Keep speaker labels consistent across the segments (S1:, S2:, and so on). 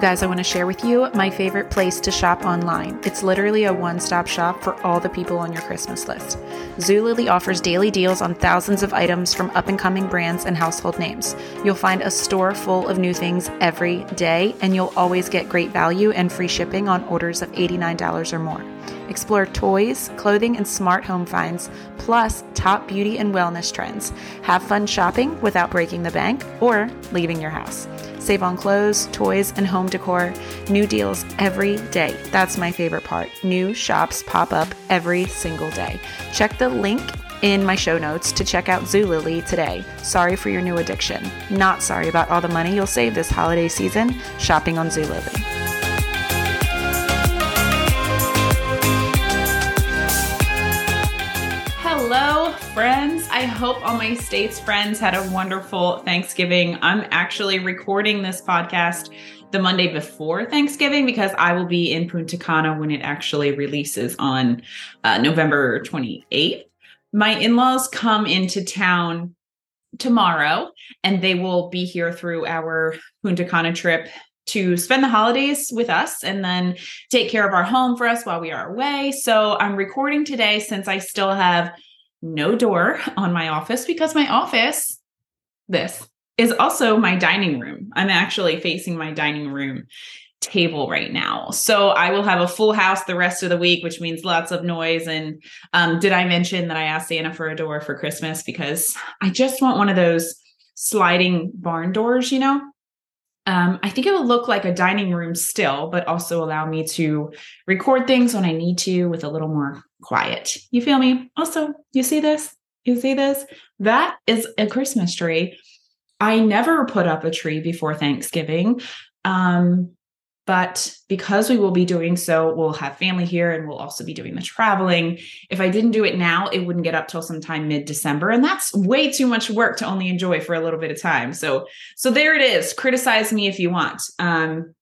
S1: You guys, I want to share with you my favorite place to shop online. It's literally a one stop shop for all the people on your Christmas list. Zulily offers daily deals on thousands of items from up and coming brands and household names. You'll find a store full of new things every day, and you'll always get great value and free shipping on orders of $89 or more. Explore toys, clothing, and smart home finds, plus top beauty and wellness trends. Have fun shopping without breaking the bank or leaving your house. Save on clothes, toys, and home decor. New deals every day. That's my favorite part. New shops pop up every single day. Check the link in my show notes to check out Zulily today. Sorry for your new addiction. Not sorry about all the money you'll save this holiday season shopping on Zulily. Friends. I hope all my state's friends had a wonderful Thanksgiving. I'm actually recording this podcast the Monday before Thanksgiving because I will be in Punta Cana when it actually releases on uh, November 28th. My in laws come into town tomorrow and they will be here through our Punta Cana trip to spend the holidays with us and then take care of our home for us while we are away. So I'm recording today since I still have no door on my office because my office, this is also my dining room. I'm actually facing my dining room table right now. So I will have a full house the rest of the week, which means lots of noise. And um, did I mention that I asked Santa for a door for Christmas because I just want one of those sliding barn doors, you know? Um, I think it will look like a dining room still, but also allow me to record things when I need to with a little more quiet. You feel me? Also, you see this? You see this? That is a Christmas tree. I never put up a tree before Thanksgiving. Um, but because we will be doing so, we'll have family here and we'll also be doing the traveling. If I didn't do it now, it wouldn't get up till sometime mid-December. And that's way too much work to only enjoy for a little bit of time. So, so there it is. Criticize me if you want. Um,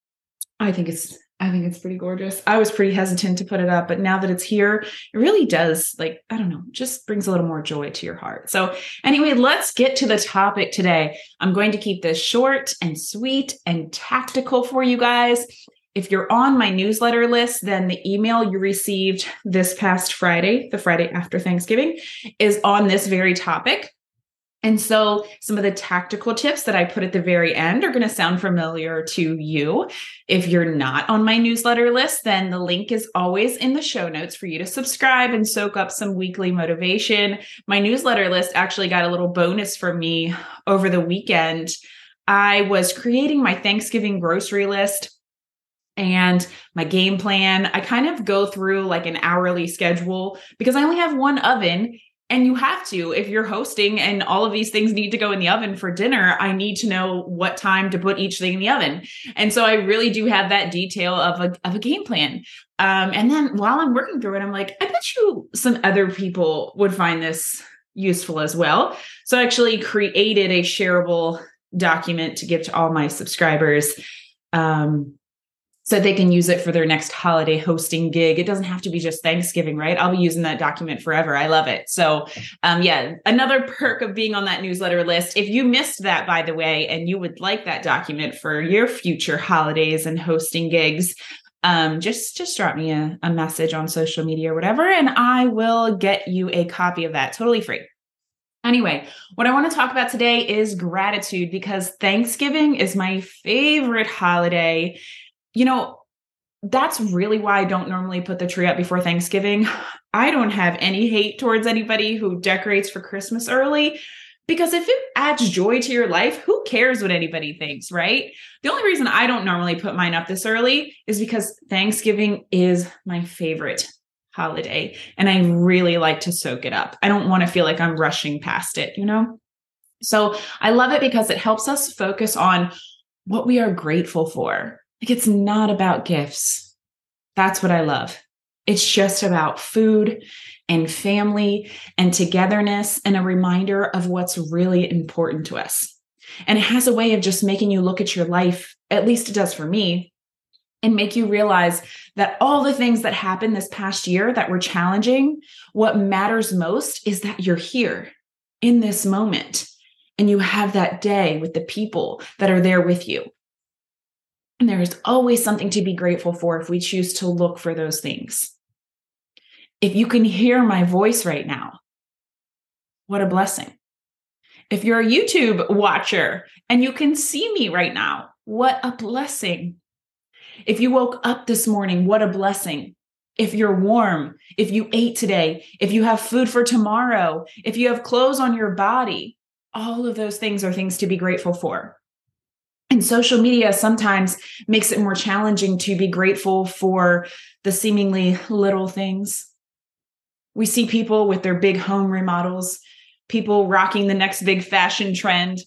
S1: I think it's I think it's pretty gorgeous. I was pretty hesitant to put it up, but now that it's here, it really does like, I don't know, just brings a little more joy to your heart. So, anyway, let's get to the topic today. I'm going to keep this short and sweet and tactical for you guys. If you're on my newsletter list, then the email you received this past Friday, the Friday after Thanksgiving, is on this very topic. And so, some of the tactical tips that I put at the very end are going to sound familiar to you. If you're not on my newsletter list, then the link is always in the show notes for you to subscribe and soak up some weekly motivation. My newsletter list actually got a little bonus for me over the weekend. I was creating my Thanksgiving grocery list and my game plan. I kind of go through like an hourly schedule because I only have one oven and you have to if you're hosting and all of these things need to go in the oven for dinner i need to know what time to put each thing in the oven. And so i really do have that detail of a, of a game plan. Um, and then while i'm working through it i'm like i bet you some other people would find this useful as well. So i actually created a shareable document to give to all my subscribers. Um, so they can use it for their next holiday hosting gig. It doesn't have to be just Thanksgiving, right? I'll be using that document forever. I love it. So, um, yeah, another perk of being on that newsletter list. If you missed that, by the way, and you would like that document for your future holidays and hosting gigs, um, just just drop me a, a message on social media or whatever, and I will get you a copy of that totally free. Anyway, what I want to talk about today is gratitude because Thanksgiving is my favorite holiday you know, that's really why I don't normally put the tree up before Thanksgiving. I don't have any hate towards anybody who decorates for Christmas early because if it adds joy to your life, who cares what anybody thinks, right? The only reason I don't normally put mine up this early is because Thanksgiving is my favorite holiday and I really like to soak it up. I don't want to feel like I'm rushing past it, you know? So I love it because it helps us focus on what we are grateful for. Like it's not about gifts. That's what I love. It's just about food and family and togetherness and a reminder of what's really important to us. And it has a way of just making you look at your life, at least it does for me, and make you realize that all the things that happened this past year that were challenging, what matters most is that you're here in this moment and you have that day with the people that are there with you. And there is always something to be grateful for if we choose to look for those things. If you can hear my voice right now, what a blessing. If you're a YouTube watcher and you can see me right now, what a blessing. If you woke up this morning, what a blessing. If you're warm, if you ate today, if you have food for tomorrow, if you have clothes on your body, all of those things are things to be grateful for. And social media sometimes makes it more challenging to be grateful for the seemingly little things. We see people with their big home remodels, people rocking the next big fashion trend,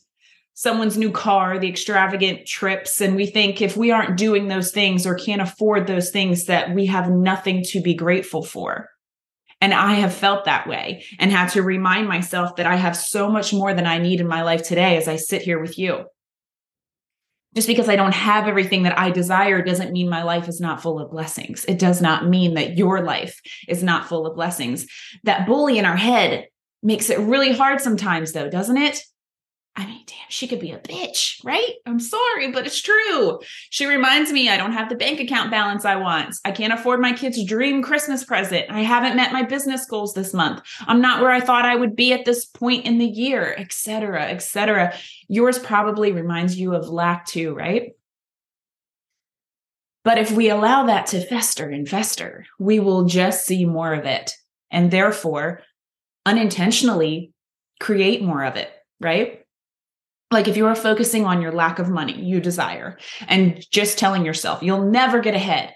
S1: someone's new car, the extravagant trips. And we think if we aren't doing those things or can't afford those things, that we have nothing to be grateful for. And I have felt that way and had to remind myself that I have so much more than I need in my life today as I sit here with you. Just because I don't have everything that I desire doesn't mean my life is not full of blessings. It does not mean that your life is not full of blessings. That bully in our head makes it really hard sometimes, though, doesn't it? I mean, damn, she could be a bitch, right? I'm sorry, but it's true. She reminds me I don't have the bank account balance I want. I can't afford my kid's dream Christmas present. I haven't met my business goals this month. I'm not where I thought I would be at this point in the year, etc., etc. Yours probably reminds you of lack too, right? But if we allow that to fester and fester, we will just see more of it and therefore unintentionally create more of it, right? Like if you are focusing on your lack of money you desire and just telling yourself you'll never get ahead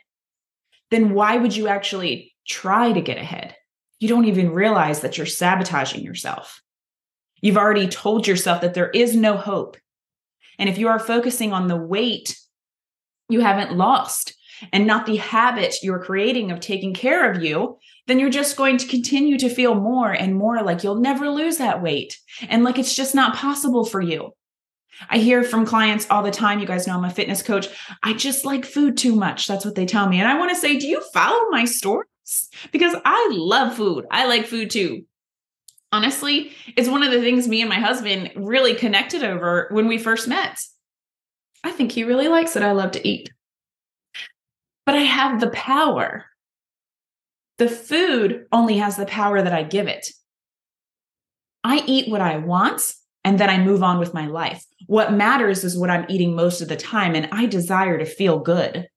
S1: then why would you actually try to get ahead? You don't even realize that you're sabotaging yourself. You've already told yourself that there is no hope. And if you are focusing on the weight you haven't lost and not the habit you're creating of taking care of you, then you're just going to continue to feel more and more like you'll never lose that weight. And like it's just not possible for you. I hear from clients all the time. You guys know I'm a fitness coach. I just like food too much. That's what they tell me. And I want to say, do you follow my stories? Because I love food. I like food too. Honestly, it's one of the things me and my husband really connected over when we first met. I think he really likes that I love to eat. But I have the power. The food only has the power that I give it. I eat what I want and then I move on with my life. What matters is what I'm eating most of the time. And I desire to feel good.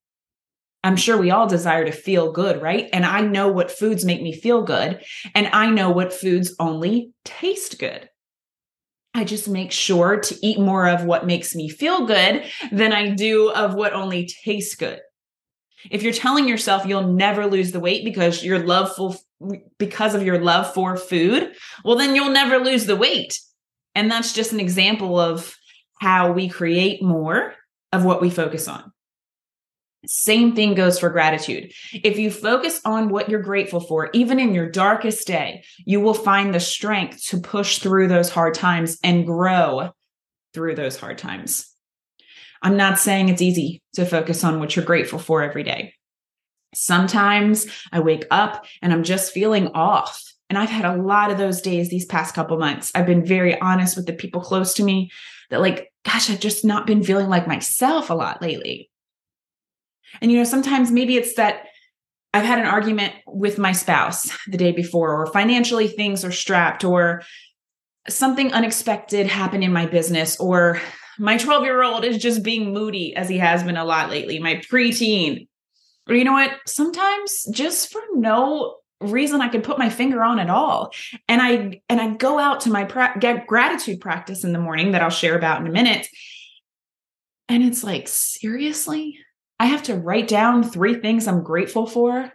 S1: I'm sure we all desire to feel good, right? And I know what foods make me feel good. And I know what foods only taste good. I just make sure to eat more of what makes me feel good than I do of what only tastes good. If you're telling yourself you'll never lose the weight because your love for because of your love for food, well then you'll never lose the weight and that's just an example of how we create more of what we focus on. Same thing goes for gratitude. If you focus on what you're grateful for, even in your darkest day, you will find the strength to push through those hard times and grow through those hard times. I'm not saying it's easy to focus on what you're grateful for every day. Sometimes I wake up and I'm just feeling off. And I've had a lot of those days these past couple months. I've been very honest with the people close to me that, like, gosh, I've just not been feeling like myself a lot lately. And, you know, sometimes maybe it's that I've had an argument with my spouse the day before, or financially things are strapped, or something unexpected happened in my business, or my 12 year old is just being moody as he has been a lot lately, my preteen. Or you know what? Sometimes just for no reason I could put my finger on at all. And I and I go out to my pra- gratitude practice in the morning that I'll share about in a minute. And it's like, seriously? I have to write down three things I'm grateful for.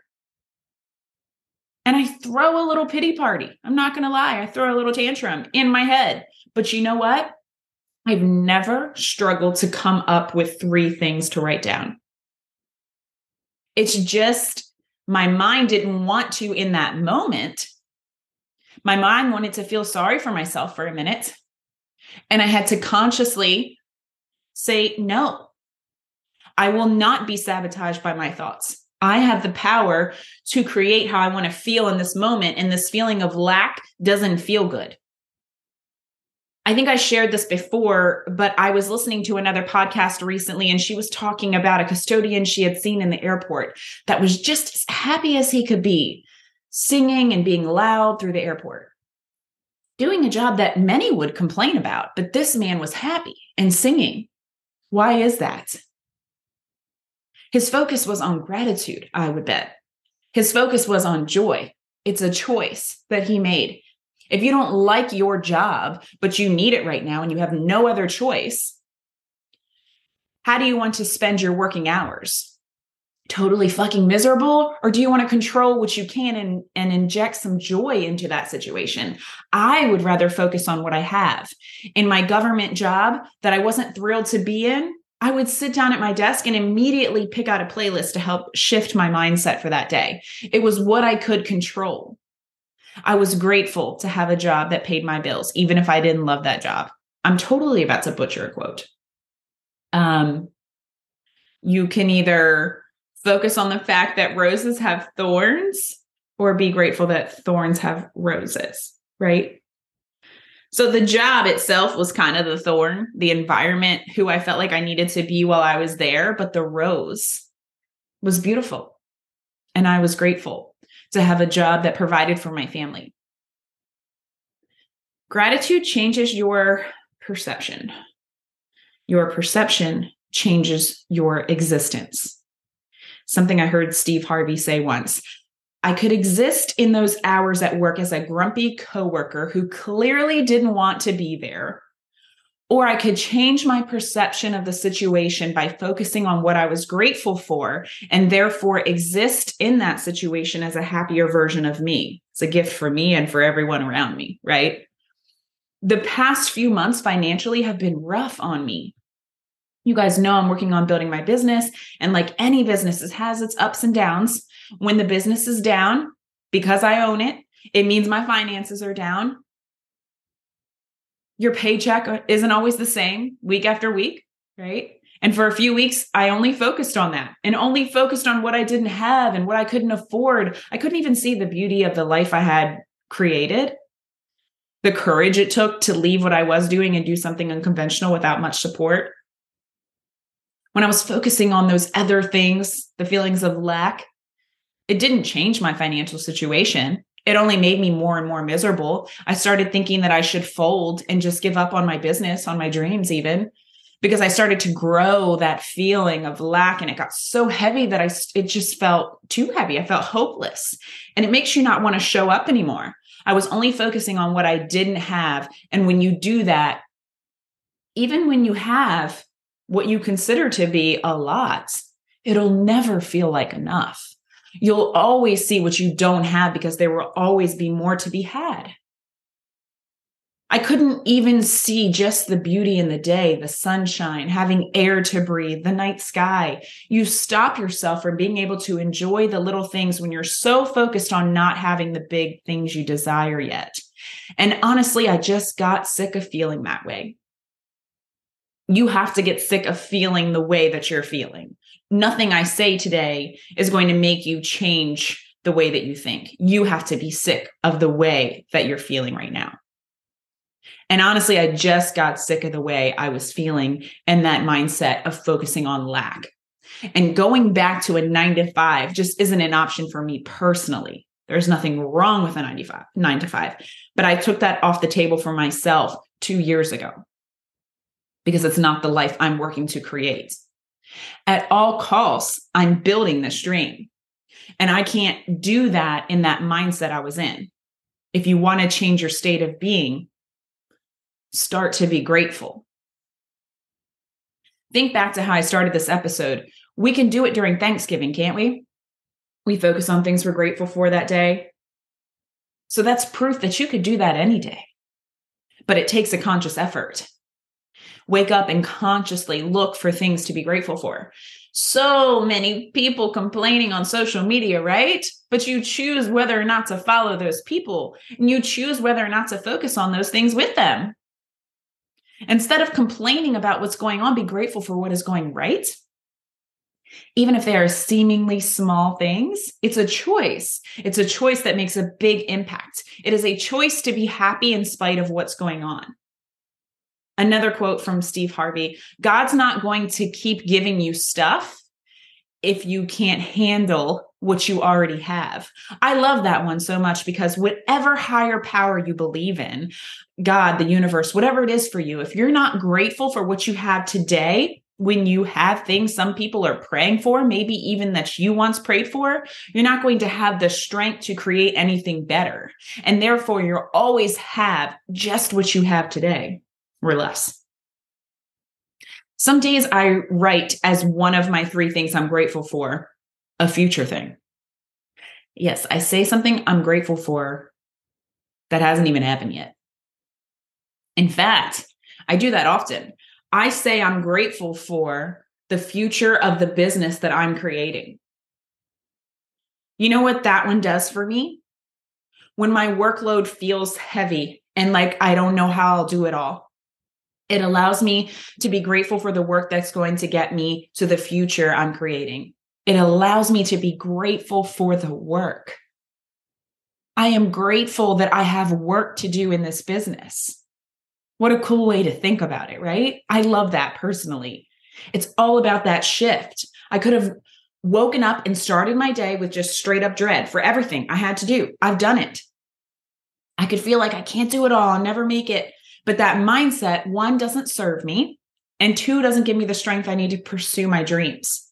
S1: And I throw a little pity party. I'm not going to lie. I throw a little tantrum in my head. But you know what? I've never struggled to come up with three things to write down. It's just my mind didn't want to in that moment. My mind wanted to feel sorry for myself for a minute. And I had to consciously say, no, I will not be sabotaged by my thoughts. I have the power to create how I want to feel in this moment. And this feeling of lack doesn't feel good. I think I shared this before, but I was listening to another podcast recently and she was talking about a custodian she had seen in the airport that was just as happy as he could be, singing and being loud through the airport, doing a job that many would complain about. But this man was happy and singing. Why is that? His focus was on gratitude, I would bet. His focus was on joy. It's a choice that he made. If you don't like your job, but you need it right now and you have no other choice, how do you want to spend your working hours? Totally fucking miserable? Or do you want to control what you can and, and inject some joy into that situation? I would rather focus on what I have. In my government job that I wasn't thrilled to be in, I would sit down at my desk and immediately pick out a playlist to help shift my mindset for that day. It was what I could control. I was grateful to have a job that paid my bills, even if I didn't love that job. I'm totally about to butcher a quote. Um, you can either focus on the fact that roses have thorns or be grateful that thorns have roses, right? So the job itself was kind of the thorn, the environment, who I felt like I needed to be while I was there, but the rose was beautiful. And I was grateful to have a job that provided for my family. Gratitude changes your perception. Your perception changes your existence. Something I heard Steve Harvey say once. I could exist in those hours at work as a grumpy coworker who clearly didn't want to be there or I could change my perception of the situation by focusing on what I was grateful for and therefore exist in that situation as a happier version of me. It's a gift for me and for everyone around me, right? The past few months financially have been rough on me. You guys know I'm working on building my business, and like any business, it has its ups and downs. When the business is down, because I own it, it means my finances are down your paycheck isn't always the same week after week, right? And for a few weeks, I only focused on that and only focused on what I didn't have and what I couldn't afford. I couldn't even see the beauty of the life I had created, the courage it took to leave what I was doing and do something unconventional without much support. When I was focusing on those other things, the feelings of lack, it didn't change my financial situation it only made me more and more miserable. I started thinking that I should fold and just give up on my business, on my dreams, even because I started to grow that feeling of lack and it got so heavy that I it just felt too heavy. I felt hopeless. And it makes you not want to show up anymore. I was only focusing on what I didn't have. And when you do that, even when you have what you consider to be a lot, it'll never feel like enough. You'll always see what you don't have because there will always be more to be had. I couldn't even see just the beauty in the day, the sunshine, having air to breathe, the night sky. You stop yourself from being able to enjoy the little things when you're so focused on not having the big things you desire yet. And honestly, I just got sick of feeling that way. You have to get sick of feeling the way that you're feeling nothing I say today is going to make you change the way that you think. You have to be sick of the way that you're feeling right now. And honestly, I just got sick of the way I was feeling and that mindset of focusing on lack. And going back to a nine to five just isn't an option for me personally. There's nothing wrong with a 95, nine to five, but I took that off the table for myself two years ago because it's not the life I'm working to create. At all costs, I'm building this dream. And I can't do that in that mindset I was in. If you want to change your state of being, start to be grateful. Think back to how I started this episode. We can do it during Thanksgiving, can't we? We focus on things we're grateful for that day. So that's proof that you could do that any day. But it takes a conscious effort wake up and consciously look for things to be grateful for. So many people complaining on social media, right? But you choose whether or not to follow those people and you choose whether or not to focus on those things with them. Instead of complaining about what's going on, be grateful for what is going right. Even if they are seemingly small things, it's a choice. It's a choice that makes a big impact. It is a choice to be happy in spite of what's going on. Another quote from Steve Harvey God's not going to keep giving you stuff if you can't handle what you already have. I love that one so much because whatever higher power you believe in, God, the universe, whatever it is for you, if you're not grateful for what you have today, when you have things some people are praying for, maybe even that you once prayed for, you're not going to have the strength to create anything better. And therefore, you'll always have just what you have today or less. Some days I write as one of my three things I'm grateful for a future thing. Yes, I say something I'm grateful for that hasn't even happened yet. In fact, I do that often. I say I'm grateful for the future of the business that I'm creating. You know what that one does for me? When my workload feels heavy and like I don't know how I'll do it all, it allows me to be grateful for the work that's going to get me to the future I'm creating. It allows me to be grateful for the work. I am grateful that I have work to do in this business. What a cool way to think about it, right? I love that personally. It's all about that shift. I could have woken up and started my day with just straight up dread for everything I had to do. I've done it. I could feel like I can't do it all, I'll never make it. But that mindset, one, doesn't serve me, and two, doesn't give me the strength I need to pursue my dreams.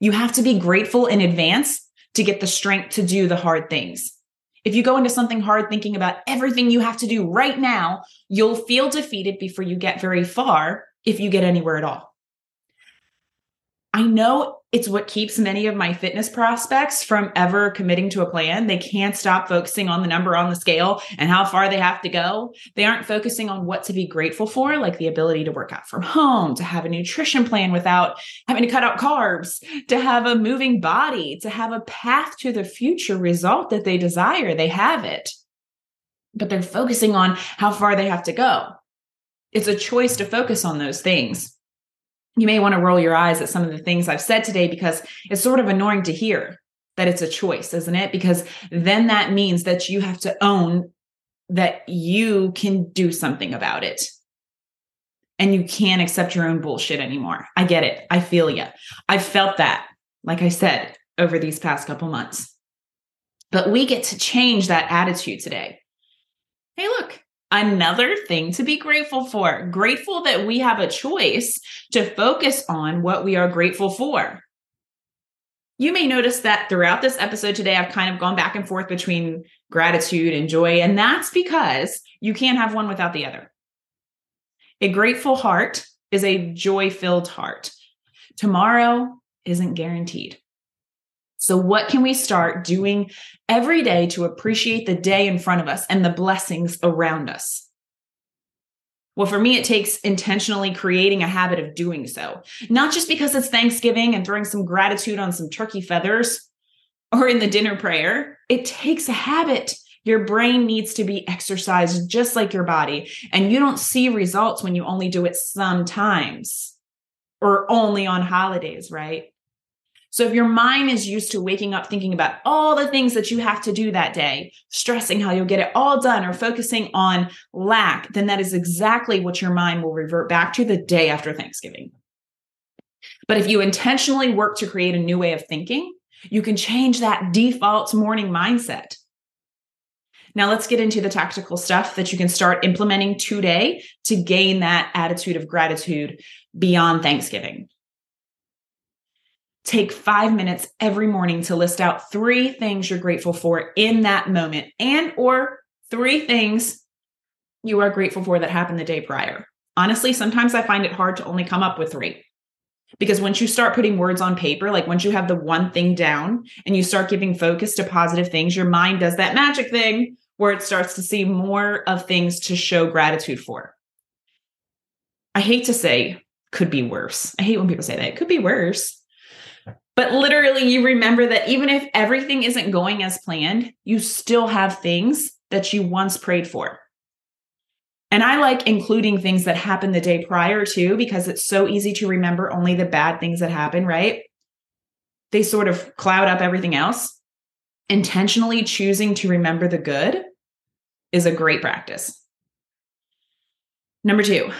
S1: You have to be grateful in advance to get the strength to do the hard things. If you go into something hard thinking about everything you have to do right now, you'll feel defeated before you get very far if you get anywhere at all. I know it's what keeps many of my fitness prospects from ever committing to a plan. They can't stop focusing on the number on the scale and how far they have to go. They aren't focusing on what to be grateful for, like the ability to work out from home, to have a nutrition plan without having to cut out carbs, to have a moving body, to have a path to the future result that they desire. They have it, but they're focusing on how far they have to go. It's a choice to focus on those things you may want to roll your eyes at some of the things I've said today because it's sort of annoying to hear that it's a choice, isn't it? Because then that means that you have to own that you can do something about it. And you can't accept your own bullshit anymore. I get it. I feel you. I've felt that, like I said, over these past couple months. But we get to change that attitude today. Hey, look, another thing to be grateful for. Grateful that we have a choice to focus on what we are grateful for. You may notice that throughout this episode today, I've kind of gone back and forth between gratitude and joy, and that's because you can't have one without the other. A grateful heart is a joy filled heart. Tomorrow isn't guaranteed. So, what can we start doing every day to appreciate the day in front of us and the blessings around us? Well, for me, it takes intentionally creating a habit of doing so, not just because it's Thanksgiving and throwing some gratitude on some turkey feathers or in the dinner prayer. It takes a habit. Your brain needs to be exercised just like your body. And you don't see results when you only do it sometimes or only on holidays, right? So if your mind is used to waking up thinking about all the things that you have to do that day, stressing how you'll get it all done or focusing on lack, then that is exactly what your mind will revert back to the day after Thanksgiving. But if you intentionally work to create a new way of thinking, you can change that default morning mindset. Now, let's get into the tactical stuff that you can start implementing today to gain that attitude of gratitude beyond Thanksgiving. Take five minutes every morning to list out three things you're grateful for in that moment and or three things you are grateful for that happened the day prior. Honestly, sometimes I find it hard to only come up with three. Because once you start putting words on paper, like once you have the one thing down and you start giving focus to positive things, your mind does that magic thing where it starts to see more of things to show gratitude for. I hate to say could be worse. I hate when people say that. It could be worse. But literally, you remember that even if everything isn't going as planned, you still have things that you once prayed for. And I like including things that happened the day prior to because it's so easy to remember only the bad things that happen, right? They sort of cloud up everything else. Intentionally choosing to remember the good is a great practice. Number two,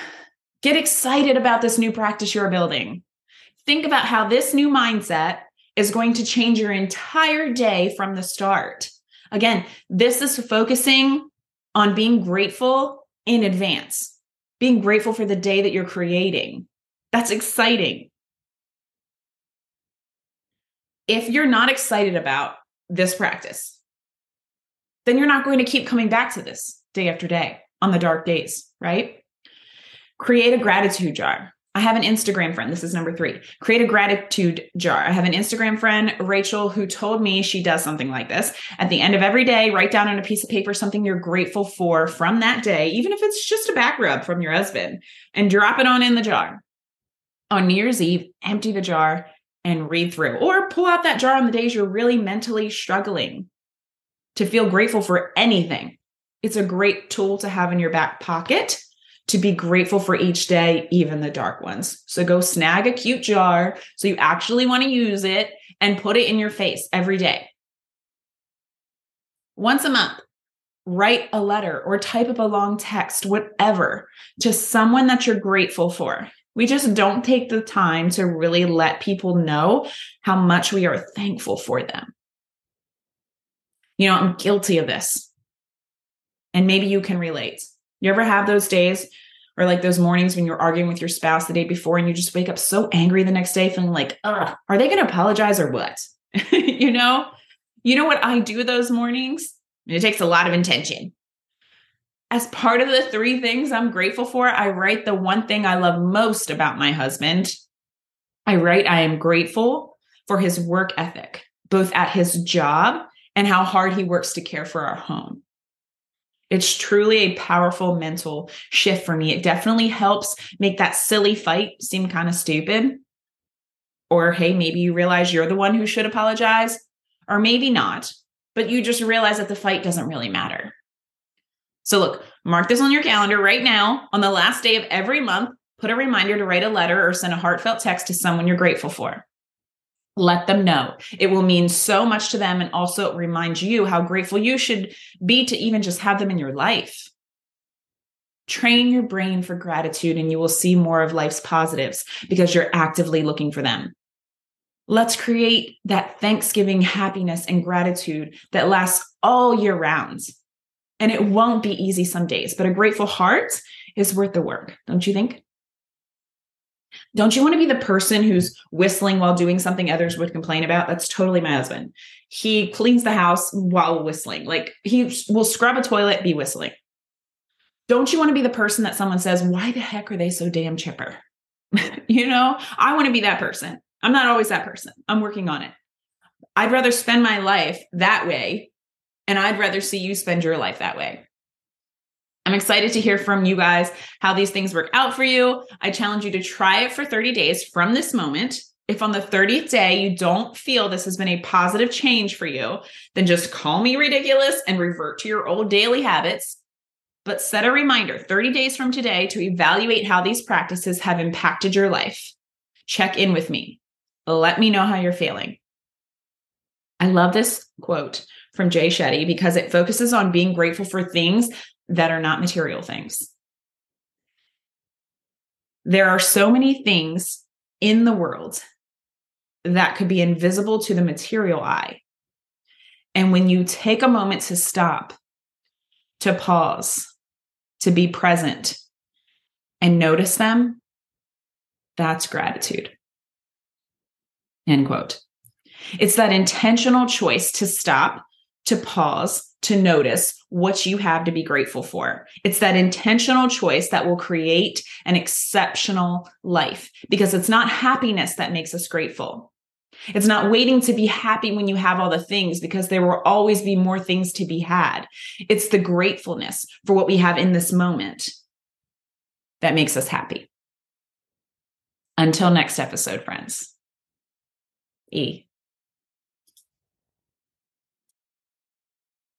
S1: get excited about this new practice you're building. Think about how this new mindset is going to change your entire day from the start. Again, this is focusing on being grateful in advance, being grateful for the day that you're creating. That's exciting. If you're not excited about this practice, then you're not going to keep coming back to this day after day on the dark days, right? Create a gratitude jar. I have an Instagram friend. This is number three. Create a gratitude jar. I have an Instagram friend, Rachel, who told me she does something like this. At the end of every day, write down on a piece of paper something you're grateful for from that day, even if it's just a back rub from your husband, and drop it on in the jar. On New Year's Eve, empty the jar and read through, or pull out that jar on the days you're really mentally struggling to feel grateful for anything. It's a great tool to have in your back pocket to be grateful for each day, even the dark ones. So go snag a cute jar so you actually want to use it and put it in your face every day. Once a month, write a letter or type up a long text, whatever, to someone that you're grateful for. We just don't take the time to really let people know how much we are thankful for them. You know, I'm guilty of this. And maybe you can relate. You ever have those days or like those mornings when you're arguing with your spouse the day before and you just wake up so angry the next day feeling like, ugh, are they going to apologize or what? you know, you know what I do those mornings? It takes a lot of intention. As part of the three things I'm grateful for, I write the one thing I love most about my husband. I write, I am grateful for his work ethic, both at his job and how hard he works to care for our home. It's truly a powerful mental shift for me. It definitely helps make that silly fight seem kind of stupid. Or, hey, maybe you realize you're the one who should apologize, or maybe not, but you just realize that the fight doesn't really matter. So, look, mark this on your calendar right now. On the last day of every month, put a reminder to write a letter or send a heartfelt text to someone you're grateful for let them know. It will mean so much to them and also remind you how grateful you should be to even just have them in your life. Train your brain for gratitude and you will see more of life's positives because you're actively looking for them. Let's create that Thanksgiving happiness and gratitude that lasts all year round. And it won't be easy some days, but a grateful heart is worth the work, don't you think? Don't you want to be the person who's whistling while doing something others would complain about? That's totally my husband. He cleans the house while whistling. Like he will scrub a toilet, be whistling. Don't you want to be the person that someone says, why the heck are they so damn chipper? you know, I want to be that person. I'm not always that person. I'm working on it. I'd rather spend my life that way. And I'd rather see you spend your life that way. I'm excited to hear from you guys how these things work out for you. I challenge you to try it for 30 days from this moment. If on the 30th day you don't feel this has been a positive change for you, then just call me ridiculous and revert to your old daily habits. But set a reminder 30 days from today to evaluate how these practices have impacted your life. Check in with me. Let me know how you're feeling. I love this quote from Jay Shetty because it focuses on being grateful for things that are not material things. There are so many things in the world that could be invisible to the material eye. And when you take a moment to stop, to pause, to be present, and notice them, that's gratitude. End quote. It's that intentional choice to stop, to pause, to notice what you have to be grateful for. It's that intentional choice that will create an exceptional life because it's not happiness that makes us grateful. It's not waiting to be happy when you have all the things because there will always be more things to be had. It's the gratefulness for what we have in this moment that makes us happy. Until next episode, friends. E.